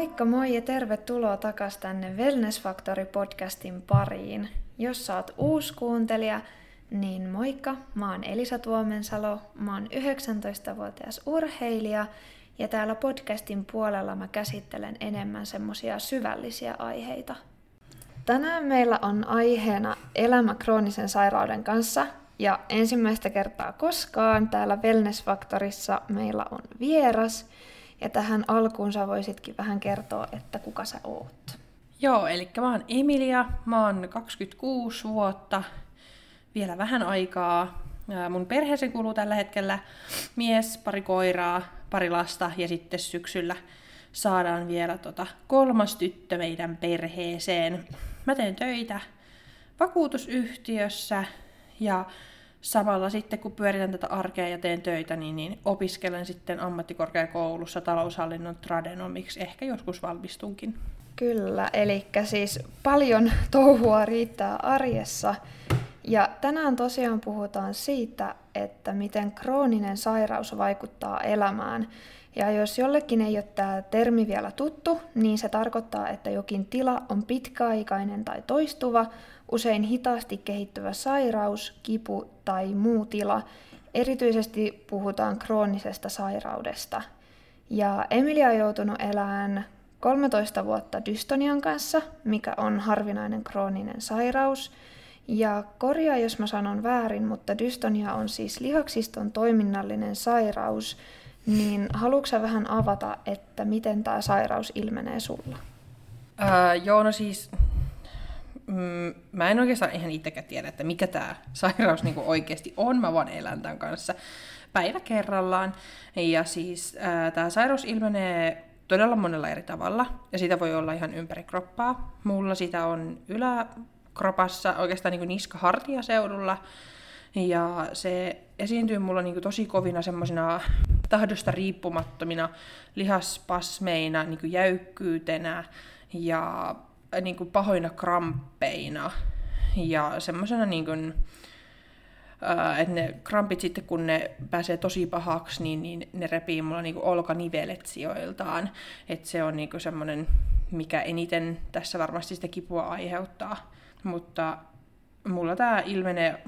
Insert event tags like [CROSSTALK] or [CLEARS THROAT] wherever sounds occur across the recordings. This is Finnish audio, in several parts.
Moikka moi ja tervetuloa takas tänne Wellness Factory podcastin pariin. Jos oot uusi kuuntelija, niin moikka, mä oon Elisa Tuomensalo, mä oon 19-vuotias urheilija ja täällä podcastin puolella mä käsittelen enemmän semmosia syvällisiä aiheita. Tänään meillä on aiheena elämä kroonisen sairauden kanssa ja ensimmäistä kertaa koskaan täällä Wellness Factorissa meillä on vieras – ja tähän alkuun sä voisitkin vähän kertoa, että kuka sä oot. Joo, eli mä oon Emilia, mä oon 26 vuotta, vielä vähän aikaa. Mun perheeseen kuuluu tällä hetkellä mies, pari koiraa, pari lasta ja sitten syksyllä saadaan vielä tota kolmas tyttö meidän perheeseen. Mä teen töitä vakuutusyhtiössä ja samalla sitten kun pyöritän tätä arkea ja teen töitä, niin, niin opiskelen sitten ammattikorkeakoulussa taloushallinnon tradenomiksi. Ehkä joskus valmistunkin. Kyllä, eli siis paljon [LAUGHS] touhua riittää arjessa. Ja tänään tosiaan puhutaan siitä, että miten krooninen sairaus vaikuttaa elämään. Ja jos jollekin ei ole tämä termi vielä tuttu, niin se tarkoittaa, että jokin tila on pitkäaikainen tai toistuva, usein hitaasti kehittyvä sairaus, kipu tai muu tila. Erityisesti puhutaan kroonisesta sairaudesta. Ja Emilia on joutunut elämään 13 vuotta dystonian kanssa, mikä on harvinainen krooninen sairaus. Ja korjaa, jos mä sanon väärin, mutta dystonia on siis lihaksiston toiminnallinen sairaus, niin haluatko vähän avata, että miten tämä sairaus ilmenee sulla? Ää, joo, no siis mm, mä en oikeastaan ihan itsekään tiedä, että mikä tämä [LAUGHS] sairaus niinku oikeasti on. Mä vaan elän tämän kanssa päivä kerrallaan. Ja siis tämä sairaus ilmenee todella monella eri tavalla, ja sitä voi olla ihan ympäri kroppaa. Mulla sitä on yläkropassa, oikeastaan niin niska-hartiaseudulla, ja se esiintyy mulla niin tosi kovina semmoisina tahdosta riippumattomina lihaspasmeina, niin jäykkyytenä ja niin kuin pahoina kramppeina ja semmoisena niin kuin, että ne krampit sitten kun ne pääsee tosi pahaksi, niin, niin ne repii mulla niin olkanivelet sijoiltaan. Että se on niin semmoinen, mikä eniten tässä varmasti sitä kipua aiheuttaa. Mutta mulla tämä ilmenee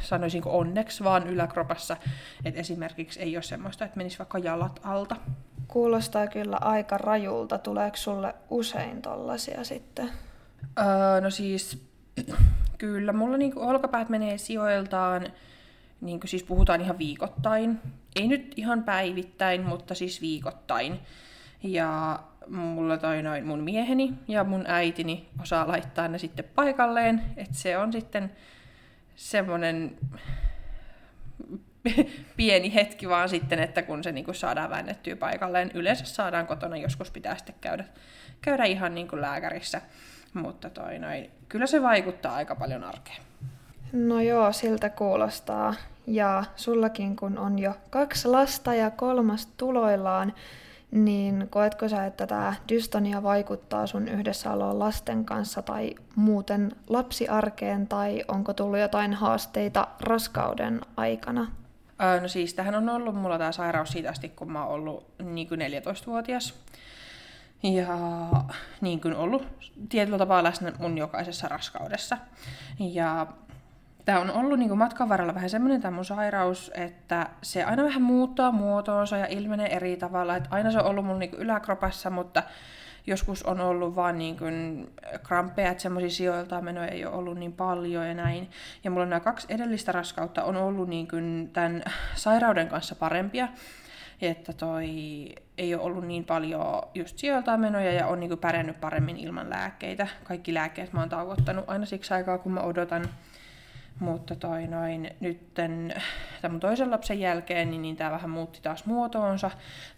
sanoisinko onneksi vaan yläkropassa, että esimerkiksi ei ole semmoista, että menisi vaikka jalat alta. Kuulostaa kyllä aika rajulta. Tuleeko sulle usein tollasia sitten? Öö, no siis, [CLEARS THROAT] kyllä. Mulla niinku olkapäät menee sijoiltaan, niinku siis puhutaan ihan viikoittain. Ei nyt ihan päivittäin, mutta siis viikoittain. Ja mulla toi noin mun mieheni ja mun äitini osaa laittaa ne sitten paikalleen. Että se on sitten semmoinen [LAUGHS] pieni hetki vaan sitten, että kun se niinku saadaan väännettyä paikalleen. Yleensä saadaan kotona, joskus pitää sitten käydä, käydä ihan niinku lääkärissä. Mutta toi noin, kyllä se vaikuttaa aika paljon arkeen. No joo, siltä kuulostaa. Ja sullakin kun on jo kaksi lasta ja kolmas tuloillaan, niin koetko sä, että tämä dystonia vaikuttaa sun yhdessäoloon lasten kanssa tai muuten lapsiarkeen tai onko tullut jotain haasteita raskauden aikana? Öö, no siis tähän on ollut mulla tämä sairaus siitä asti, kun mä oon ollut niin kuin 14-vuotias. Ja niin kuin ollut tietyllä tapaa läsnä mun jokaisessa raskaudessa. Ja tämä on ollut niin kuin matkan varrella vähän semmoinen tämä mun sairaus, että se aina vähän muuttaa muotoonsa ja ilmenee eri tavalla. Että aina se on ollut mun niin kuin yläkropassa, mutta joskus on ollut vaan niin kuin kramppeja, että semmoisia sijoiltaan menoja ei ole ollut niin paljon ja näin. Ja mulla on nämä kaksi edellistä raskautta on ollut niin kuin tämän sairauden kanssa parempia, että toi ei ole ollut niin paljon just sijoiltaan menoja ja on niin kuin pärjännyt paremmin ilman lääkkeitä. Kaikki lääkkeet mä oon tauottanut aina siksi aikaa, kun mä odotan mutta toi noin, nytten tämän toisen lapsen jälkeen, niin, niin tämä vähän muutti taas muotoonsa.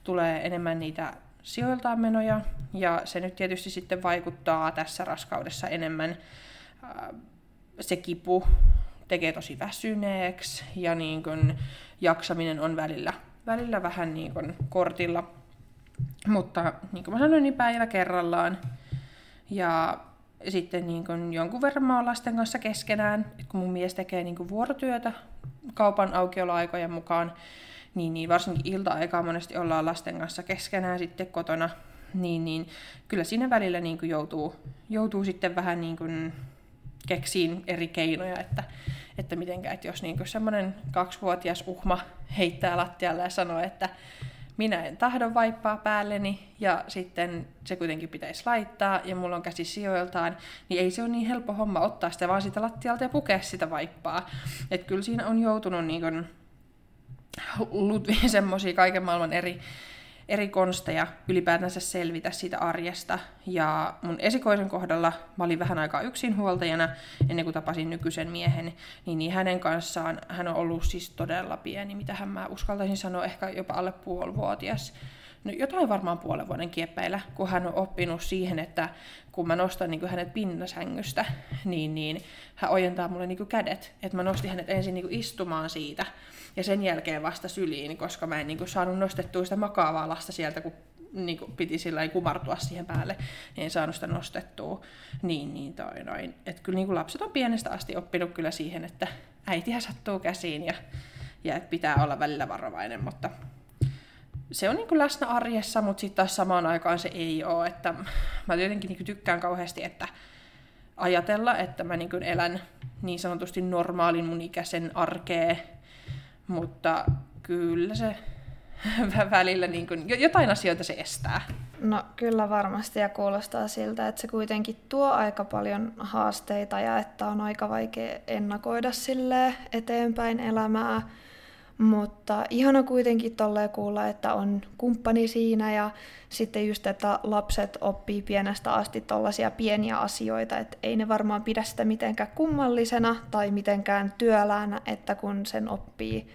Tulee enemmän niitä sijoiltaan menoja, ja se nyt tietysti sitten vaikuttaa tässä raskaudessa enemmän. Se kipu tekee tosi väsyneeksi, ja niin kun jaksaminen on välillä, välillä vähän niin kun kortilla. Mutta niin kuin mä sanoin, niin päivä kerrallaan. Ja sitten niin kun jonkun verran mä oon lasten kanssa keskenään, kun mun mies tekee niin vuorotyötä kaupan aukioloaikojen mukaan, niin, niin varsinkin ilta-aikaa monesti ollaan lasten kanssa keskenään sitten kotona. niin, niin kyllä siinä välillä niin kuin joutuu, joutuu sitten vähän niin kuin keksiin eri keinoja, että, että mitenkä, että jos niin semmoinen kaksivuotias uhma heittää lattialle ja sanoo, että minä en tahdo vaippaa päälleni ja sitten se kuitenkin pitäisi laittaa ja mulla on käsi sijoiltaan, niin ei se ole niin helppo homma ottaa sitä vaan sitä lattialta ja pukea sitä vaippaa. Että kyllä siinä on joutunut niin kuin [LAUGHS] semmoisia kaiken maailman eri eri konsteja ylipäätänsä selvitä siitä arjesta. Ja mun esikoisen kohdalla mä olin vähän aikaa yksinhuoltajana ennen kuin tapasin nykyisen miehen, niin, niin hänen kanssaan hän on ollut siis todella pieni, mitä hän mä uskaltaisin sanoa, ehkä jopa alle puolivuotias. No, jotain varmaan puolen vuoden kieppeillä, kun hän on oppinut siihen, että kun mä nostan niin kuin hänet pinnasängystä, niin, niin hän ojentaa mulle niin kuin kädet. Että mä nostin hänet ensin niin kuin istumaan siitä ja sen jälkeen vasta syliin, koska mä en niin kuin saanut nostettua sitä makaavaa lasta sieltä, kun niin kuin piti sillä kumartua siihen päälle, niin en saanut sitä nostettua. Niin, niin toi noin. Et kyllä niin kuin lapset on pienestä asti oppinut kyllä siihen, että äitiä sattuu käsiin ja, ja että pitää olla välillä varovainen, mutta se on niin kuin läsnä arjessa, mutta sitten taas samaan aikaan se ei ole. Että mä jotenkin niin tykkään kauheasti, että ajatella, että mä niin kuin elän niin sanotusti normaalin mun ikäisen arkea, mutta kyllä se [LAUGHS] välillä niin kuin, jotain asioita se estää. No kyllä varmasti ja kuulostaa siltä, että se kuitenkin tuo aika paljon haasteita ja että on aika vaikea ennakoida sille eteenpäin elämää. Mutta ihana kuitenkin tolleen kuulla, että on kumppani siinä ja sitten just, että lapset oppii pienestä asti tollaisia pieniä asioita, että ei ne varmaan pidä sitä mitenkään kummallisena tai mitenkään työläänä, että kun sen oppii,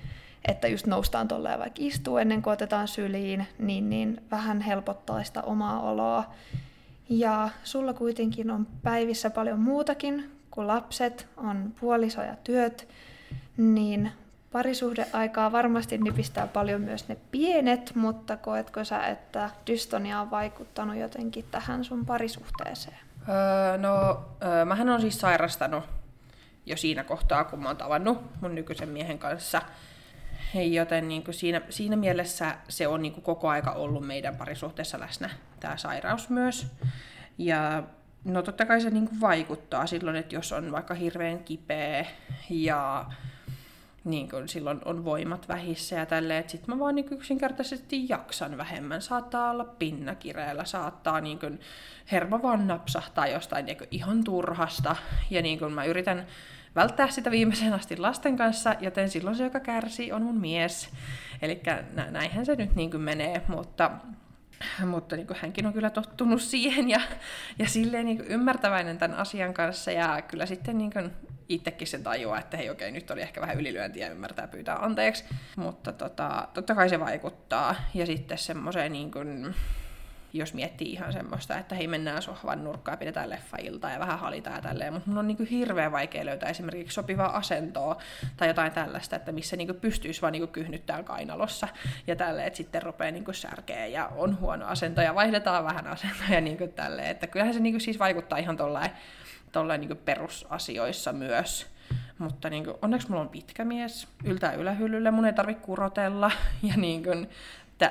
että just noustaan tolleen vaikka istuu ennen kuin otetaan syliin, niin, niin vähän helpottaa sitä omaa oloa. Ja sulla kuitenkin on päivissä paljon muutakin kuin lapset, on puoliso ja työt, niin parisuhdeaikaa varmasti nipistää paljon myös ne pienet, mutta koetko sä, että dystonia on vaikuttanut jotenkin tähän sun parisuhteeseen? Öö, no, öö, mähän on siis sairastanut jo siinä kohtaa, kun mä oon tavannut mun nykyisen miehen kanssa. Joten niin kuin siinä, siinä mielessä se on niin kuin koko aika ollut meidän parisuhteessa läsnä, tämä sairaus myös. Ja no totta kai se niin kuin vaikuttaa silloin, että jos on vaikka hirveän kipeä ja niin kun silloin on voimat vähissä ja tälleen, että sitten mä vaan niin yksinkertaisesti jaksan vähemmän. Saattaa olla pinnakireellä, saattaa niin kun hermo vaan napsahtaa jostain niin ihan turhasta. Ja niin kun mä yritän välttää sitä viimeisen asti lasten kanssa, joten silloin se, joka kärsii, on mun mies. Eli näinhän se nyt niin menee, mutta mutta niin kuin hänkin on kyllä tottunut siihen ja, ja silleen niin kuin ymmärtäväinen tämän asian kanssa ja kyllä sitten niin kuin itsekin sen tajuaa, että hei okei, nyt oli ehkä vähän ylilyöntiä ymmärtää pyytää anteeksi. Mutta tota, totta kai se vaikuttaa. Ja sitten semmoiseen niin kuin, jos miettii ihan semmoista, että hei mennään sohvan nurkkaan pidetään leffailtaa ja vähän halitaan ja tälleen, mutta mun on niin kuin hirveän vaikea löytää esimerkiksi sopivaa asentoa tai jotain tällaista, että missä niin kuin pystyisi vaan niin kuin kyhnyttään kainalossa ja tälleen, että sitten rupeaa niin kuin särkeä ja on huono asento ja vaihdetaan vähän asentoja [LAUGHS] niin kuin tälleen, että kyllähän se niin kuin siis vaikuttaa ihan tollain tolleen niin perusasioissa myös. Mutta niin kuin, onneksi mulla on pitkä mies, yltää ylähyllylle, mun ei tarvitse kurotella [LAUGHS] ja niin kuin,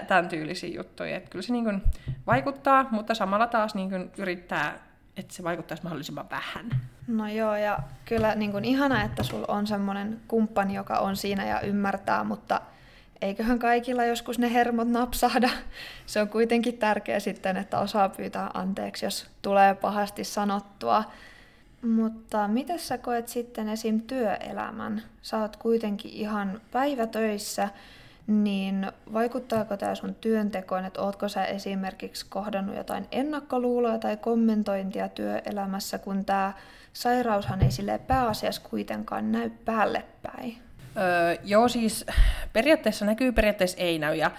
tämän tyylisiä juttuja. Että kyllä se niin kuin, vaikuttaa, mutta samalla taas niin kuin, yrittää, että se vaikuttaisi mahdollisimman vähän. No joo, ja kyllä niin kuin, ihana, että sulla on semmoinen kumppani, joka on siinä ja ymmärtää, mutta eiköhän kaikilla joskus ne hermot napsahda. [LAUGHS] Se on kuitenkin tärkeää sitten, että osaa pyytää anteeksi, jos tulee pahasti sanottua. Mutta miten sä koet sitten esim. työelämän? Sä oot kuitenkin ihan päivätöissä, niin vaikuttaako tämä sun työntekoon, että ootko sä esimerkiksi kohdannut jotain ennakkoluuloja tai kommentointia työelämässä, kun tämä sairaushan ei sille pääasiassa kuitenkaan näy päälle päin? Öö, joo, siis periaatteessa näkyy, periaatteessa ei näy. Ja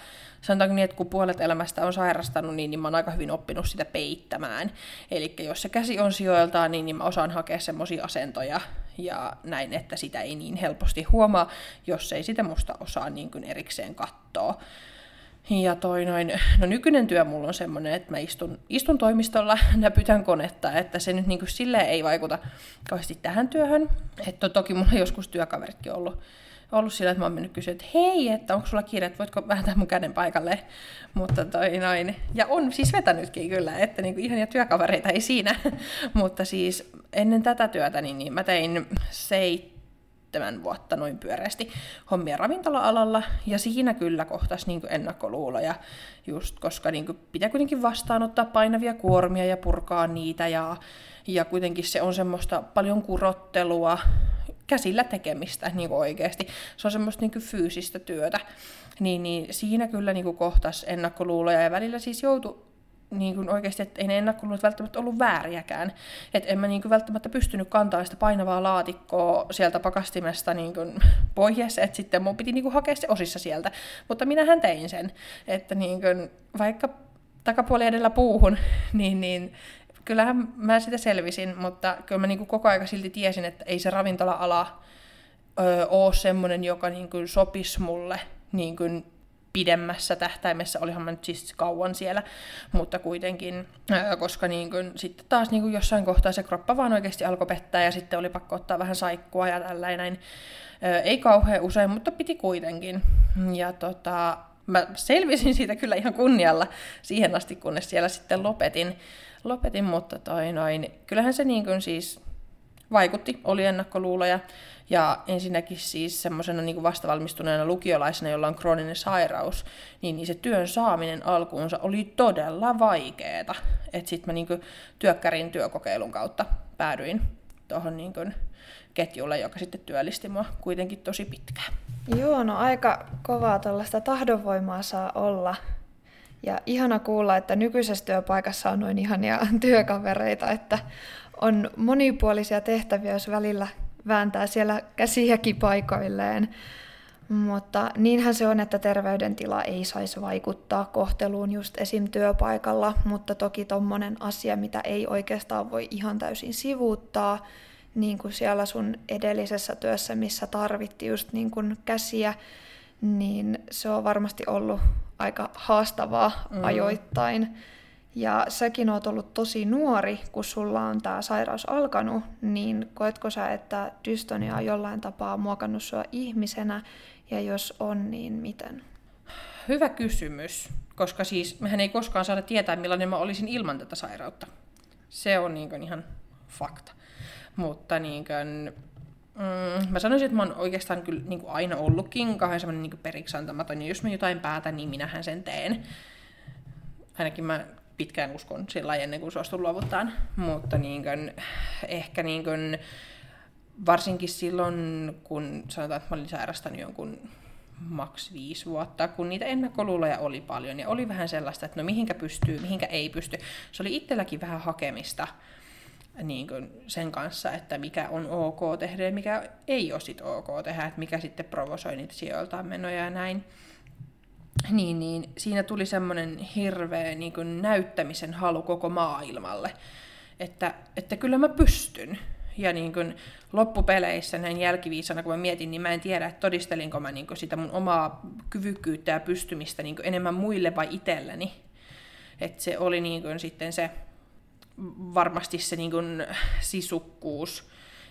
sanotaanko niin, että kun puolet elämästä on sairastanut, niin, niin mä oon aika hyvin oppinut sitä peittämään. Eli jos se käsi on sijoiltaan, niin, niin mä osaan hakea semmoisia asentoja ja näin, että sitä ei niin helposti huomaa, jos ei sitä musta osaa niin kuin erikseen katsoa. Ja toi noin, no nykyinen työ mulla on semmoinen, että mä istun, istun toimistolla, [LAUGHS] näpytän konetta, että se nyt niin kuin silleen ei vaikuta kauheasti tähän työhön. Että toki mulla on joskus työkaveritkin ollut ollut sillä, että mä oon mennyt kysyä, että hei, että onko sulla että voitko vääntää mun käden paikalle. Mutta toi noin. Ja on siis vetänytkin kyllä, että niinku ihania työkavereita ei siinä. [LAUGHS] Mutta siis ennen tätä työtä niin, niin mä tein seitsemän vuotta noin pyöreästi hommia ravintola-alalla. Ja siinä kyllä kohtas niin ennakkoluuloja, just koska niin pitää kuitenkin vastaanottaa painavia kuormia ja purkaa niitä. Ja, ja kuitenkin se on semmoista paljon kurottelua, käsillä tekemistä niin kuin oikeasti. Se on semmoista niin kuin fyysistä työtä. Niin, niin siinä kyllä niin kuin kohtas ennakkoluuloja ja välillä siis joutui niin kuin oikeasti, että ei ne ennakkoluulot välttämättä ollut vääriäkään. Että en mä niin kuin välttämättä pystynyt kantaa sitä painavaa laatikkoa sieltä pakastimesta niin kuin pois, että sitten mun piti niin kuin hakea se osissa sieltä. Mutta minähän tein sen, että niin kuin, vaikka takapuoli edellä puuhun, [LAUGHS] niin, niin kyllähän mä sitä selvisin, mutta kyllä mä niin koko aika silti tiesin, että ei se ravintola-ala öö, ole semmoinen, joka niin kuin sopisi mulle niin kuin pidemmässä tähtäimessä, olihan mä nyt siis kauan siellä, mutta kuitenkin, öö, koska niin kuin, sitten taas niin kuin jossain kohtaa se kroppa vaan oikeasti alkoi pettää ja sitten oli pakko ottaa vähän saikkua ja tällainen. Öö, ei kauhean usein, mutta piti kuitenkin. Ja tota, mä selvisin siitä kyllä ihan kunnialla siihen asti, kunnes siellä sitten lopetin lopetin, mutta toi noin, kyllähän se niin kuin siis vaikutti, oli ennakkoluuloja. Ja ensinnäkin siis semmoisena niin vastavalmistuneena lukiolaisena, jolla on krooninen sairaus, niin, niin se työn saaminen alkuunsa oli todella vaikeeta. Että sitten mä niin työkkärin työkokeilun kautta päädyin tuohon niin ketjulle, joka sitten työllisti mua kuitenkin tosi pitkään. Joo, no aika kovaa tuollaista tahdonvoimaa saa olla ja ihana kuulla, että nykyisessä työpaikassa on noin ihania [LAUGHS] työkavereita, että on monipuolisia tehtäviä, jos välillä vääntää siellä käsiäkin paikoilleen. Mutta niinhän se on, että terveydentila ei saisi vaikuttaa kohteluun just esim. työpaikalla, mutta toki tommonen asia, mitä ei oikeastaan voi ihan täysin sivuuttaa, niin kuin siellä sun edellisessä työssä, missä tarvitti just niin kuin käsiä, niin se on varmasti ollut aika haastavaa mm. ajoittain. Ja säkin oot ollut tosi nuori, kun sulla on tämä sairaus alkanut, niin koetko sä, että dystonia on jollain tapaa muokannut sua ihmisenä, ja jos on, niin miten? Hyvä kysymys, koska siis mehän ei koskaan saada tietää, millainen mä olisin ilman tätä sairautta. Se on niin ihan fakta. Mutta niin kuin, Mm, mä sanoisin, että mä oon oikeastaan kyllä niin kuin aina ollutkin kauhean semmoinen niin periksantamaton, ja jos mä jotain päätän, niin minähän sen teen. Ainakin mä pitkään uskon sillä ennen kuin suostun luovuttaan, mutta niin kuin, ehkä niin kuin, varsinkin silloin, kun sanotaan, että mä olin sairastanut jonkun maks viisi vuotta, kun niitä ennakkoluuloja oli paljon ja oli vähän sellaista, että no mihinkä pystyy, mihinkä ei pysty. Se oli itselläkin vähän hakemista niin kuin sen kanssa, että mikä on ok tehdä ja mikä ei ole sit ok tehdä, että mikä sitten provosoi niitä sijoiltaan menoja ja näin. Niin, niin siinä tuli semmoinen hirveä niin kuin näyttämisen halu koko maailmalle, että, että kyllä mä pystyn. Ja niin kuin loppupeleissä näin jälkiviisana, kun mä mietin, niin mä en tiedä, että todistelinko mä niin kuin sitä mun omaa kyvykkyyttä ja pystymistä niin kuin enemmän muille vai itselleni. Että se oli niin kuin sitten se varmasti se niin kuin sisukkuus,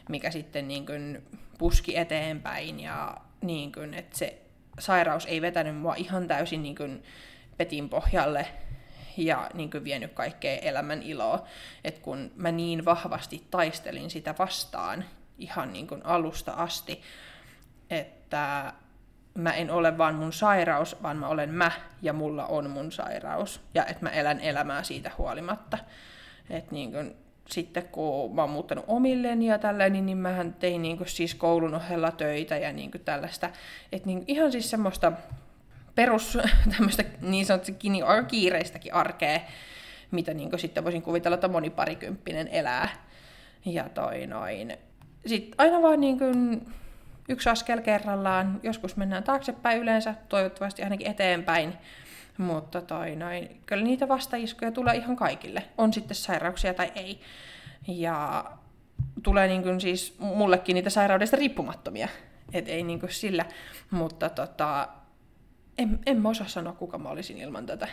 mikä sitten niin kuin puski eteenpäin ja niin kuin, että se sairaus ei vetänyt mua ihan täysin niin kuin petin pohjalle ja niin kuin vienyt kaikkea elämän iloa. Et kun mä niin vahvasti taistelin sitä vastaan ihan niin kuin alusta asti, että mä en ole vaan mun sairaus, vaan mä olen mä ja mulla on mun sairaus. Ja että mä elän elämää siitä huolimatta. Et niin kun, sitten kun mä oon muuttanut omilleni ja tällainen, niin mähän tein niin kun, siis koulun ohella töitä ja niin tällaista. Et niin, ihan siis semmoista perus [LAUGHS] tämmöistä niin sanotusti aika kiireistäkin arkea, mitä niin sitten voisin kuvitella, että moni parikymppinen elää. Ja toi noin. Sitten aina vaan niin kuin yksi askel kerrallaan, joskus mennään taaksepäin yleensä, toivottavasti ainakin eteenpäin. Mutta toi noin, kyllä niitä vastaiskuja tulee ihan kaikille, on sitten sairauksia tai ei. Ja tulee niin kuin siis mullekin niitä sairaudesta riippumattomia, et ei niin kuin sillä, mutta tota, en, en mä osaa sanoa, kuka mä olisin ilman tätä,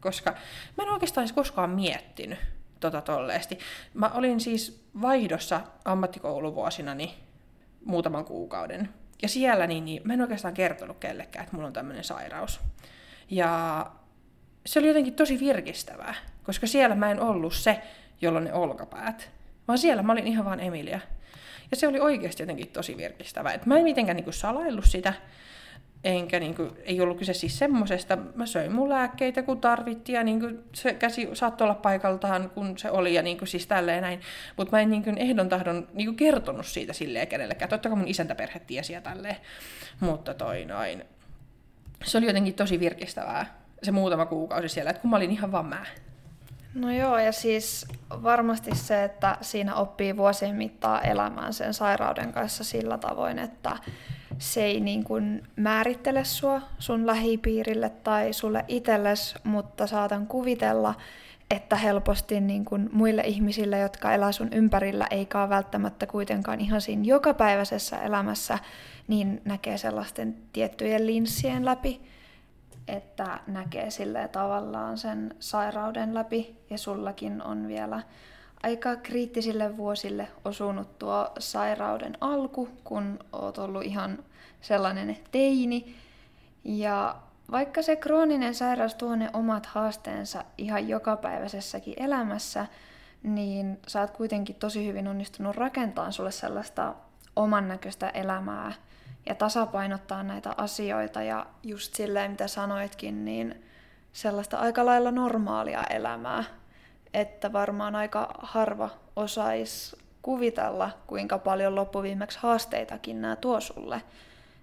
koska mä en oikeastaan edes koskaan miettinyt tota tolleesti. Mä olin siis vaihdossa ammattikouluvuosinani muutaman kuukauden Ja siellä niin, niin mä en oikeastaan kertonut kellekään, että mulla on tämmöinen sairaus. Ja se oli jotenkin tosi virkistävää, koska siellä mä en ollut se, jolla on ne olkapäät, vaan siellä mä olin ihan vaan Emilia. Ja se oli oikeasti jotenkin tosi virkistävää. Et mä en mitenkään niinku salaillut sitä, enkä niinku, ei ollut kyse siis semmosesta. Mä söin mun lääkkeitä kun tarvittiin ja niinku, se käsi saattoi olla paikaltaan kun se oli ja niinku, siis tälleen näin. Mutta mä en niinku, ehdon tahdon niinku, kertonut siitä silleen kenellekään. Totta kai mun isäntäperhe tiesi ja tälleen. Mutta toi noin. Se oli jotenkin tosi virkistävää se muutama kuukausi siellä, että kun mä olin ihan vaan mä. No joo, ja siis varmasti se, että siinä oppii vuosien mittaan elämään sen sairauden kanssa sillä tavoin, että se ei niin kuin määrittele sua sun lähipiirille tai sulle itsellesi, mutta saatan kuvitella, että helposti niin kuin muille ihmisille, jotka elää sun ympärillä, eikä välttämättä kuitenkaan ihan siinä jokapäiväisessä elämässä, niin näkee sellaisten tiettyjen linssien läpi että näkee sille tavallaan sen sairauden läpi ja sullakin on vielä aika kriittisille vuosille osunut tuo sairauden alku, kun oot ollut ihan sellainen teini. Ja vaikka se krooninen sairaus tuo ne omat haasteensa ihan jokapäiväisessäkin elämässä, niin sä oot kuitenkin tosi hyvin onnistunut rakentamaan sulle sellaista oman näköistä elämää, ja tasapainottaa näitä asioita ja just silleen, mitä sanoitkin, niin sellaista aika lailla normaalia elämää, että varmaan aika harva osaisi kuvitella, kuinka paljon loppuviimeksi haasteitakin nämä tuo sulle.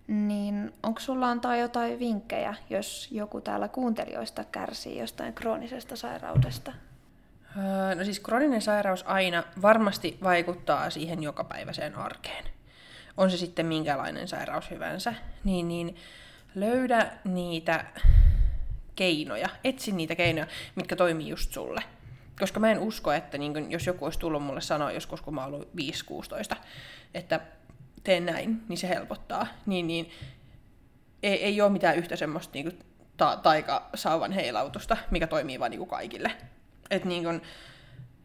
Niin onko sulla antaa jotain vinkkejä, jos joku täällä kuuntelijoista kärsii jostain kroonisesta sairaudesta? Öö, no siis krooninen sairaus aina varmasti vaikuttaa siihen jokapäiväiseen arkeen on se sitten minkälainen sairaus hyvänsä, niin, niin löydä niitä keinoja, etsi niitä keinoja, mitkä toimii just sulle. Koska mä en usko, että niin kun, jos joku olisi tullut mulle sanoa joskus, kun mä ollut 5-16, että teen näin, niin se helpottaa. Niin, niin ei, ei ole mitään yhtä semmoista niin kuin, ta- taikasauvan heilautusta, mikä toimii vain niin kaikille. Et, niin kun,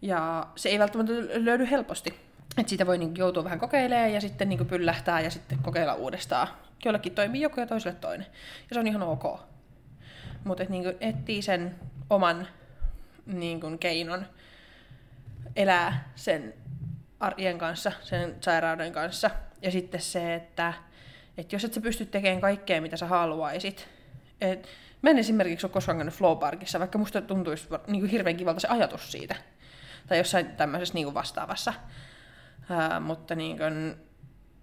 ja se ei välttämättä löydy helposti. Et siitä voi niin joutua vähän kokeilemaan ja sitten niin pyllähtää ja sitten kokeilla uudestaan. Jollekin toimii joku ja toiselle toinen. Ja se on ihan ok. Mutta niin etsii sen oman niin kuin, keinon elää sen arjen kanssa, sen sairauden kanssa. Ja sitten se, että, että jos et sä pysty tekemään kaikkea, mitä sä haluaisit. Et, mä en esimerkiksi ole koskaan käynyt Flowparkissa, vaikka musta tuntuisi niin kuin hirveän kivalta se ajatus siitä. Tai jossain tämmöisessä niin kuin vastaavassa. Ää, mutta niin kun,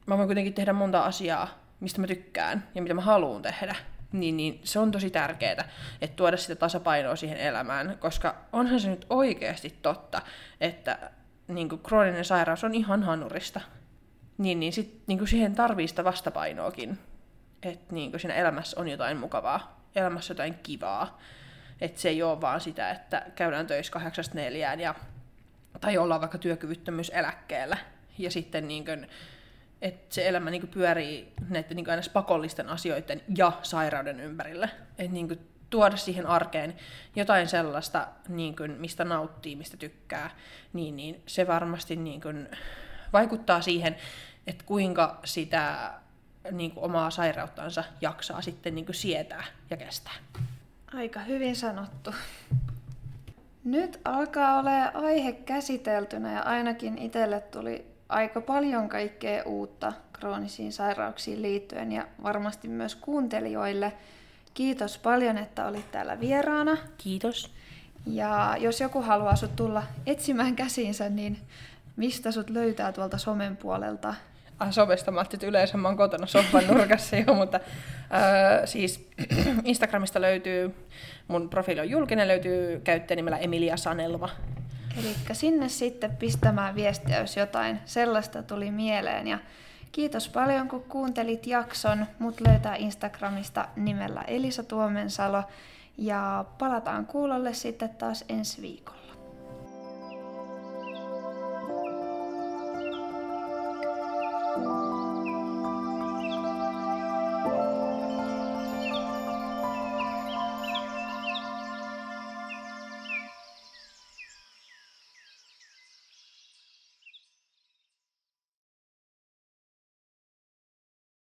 mä voin kuitenkin tehdä monta asiaa, mistä mä tykkään ja mitä mä haluan tehdä. Niin, niin se on tosi tärkeää, että tuoda sitä tasapainoa siihen elämään, koska onhan se nyt oikeasti totta, että niin kuin krooninen sairaus on ihan hanurista. Niin, niin, sit, niin kuin siihen tarvii sitä vastapainoakin, että niin siinä elämässä on jotain mukavaa, elämässä jotain kivaa. Että se ei ole vaan sitä, että käydään töissä kahdeksasta neljään ja, tai ollaan vaikka työkyvyttömyyseläkkeellä, ja sitten niin kuin, että se elämä niin kuin pyörii näiden niin kuin pakollisten asioiden ja sairauden ympärille. Että niin kuin tuoda siihen arkeen jotain sellaista, niin kuin, mistä nauttii, mistä tykkää, niin, niin se varmasti niin kuin, vaikuttaa siihen, että kuinka sitä niin kuin omaa sairauttansa jaksaa sitten niin kuin sietää ja kestää. Aika hyvin sanottu. Nyt alkaa olla aihe käsiteltynä ja ainakin itselle tuli aika paljon kaikkea uutta kroonisiin sairauksiin liittyen ja varmasti myös kuuntelijoille. Kiitos paljon, että olit täällä vieraana. Kiitos. Ja jos joku haluaa sut tulla etsimään käsiinsä, niin mistä sut löytää tuolta somen puolelta? Ah, somesta mä että yleensä mä oon kotona sohvan nurkassa jo, mutta äh, siis [CLEARS THROAT] Instagramista löytyy, mun profiili on julkinen, löytyy käyttäjänimellä Emilia Sanelma. Eli sinne sitten pistämään viestiä, jos jotain sellaista tuli mieleen. Ja kiitos paljon, kun kuuntelit jakson. Mut löytää Instagramista nimellä Elisa Tuomensalo. Ja palataan kuulolle sitten taas ensi viikolla.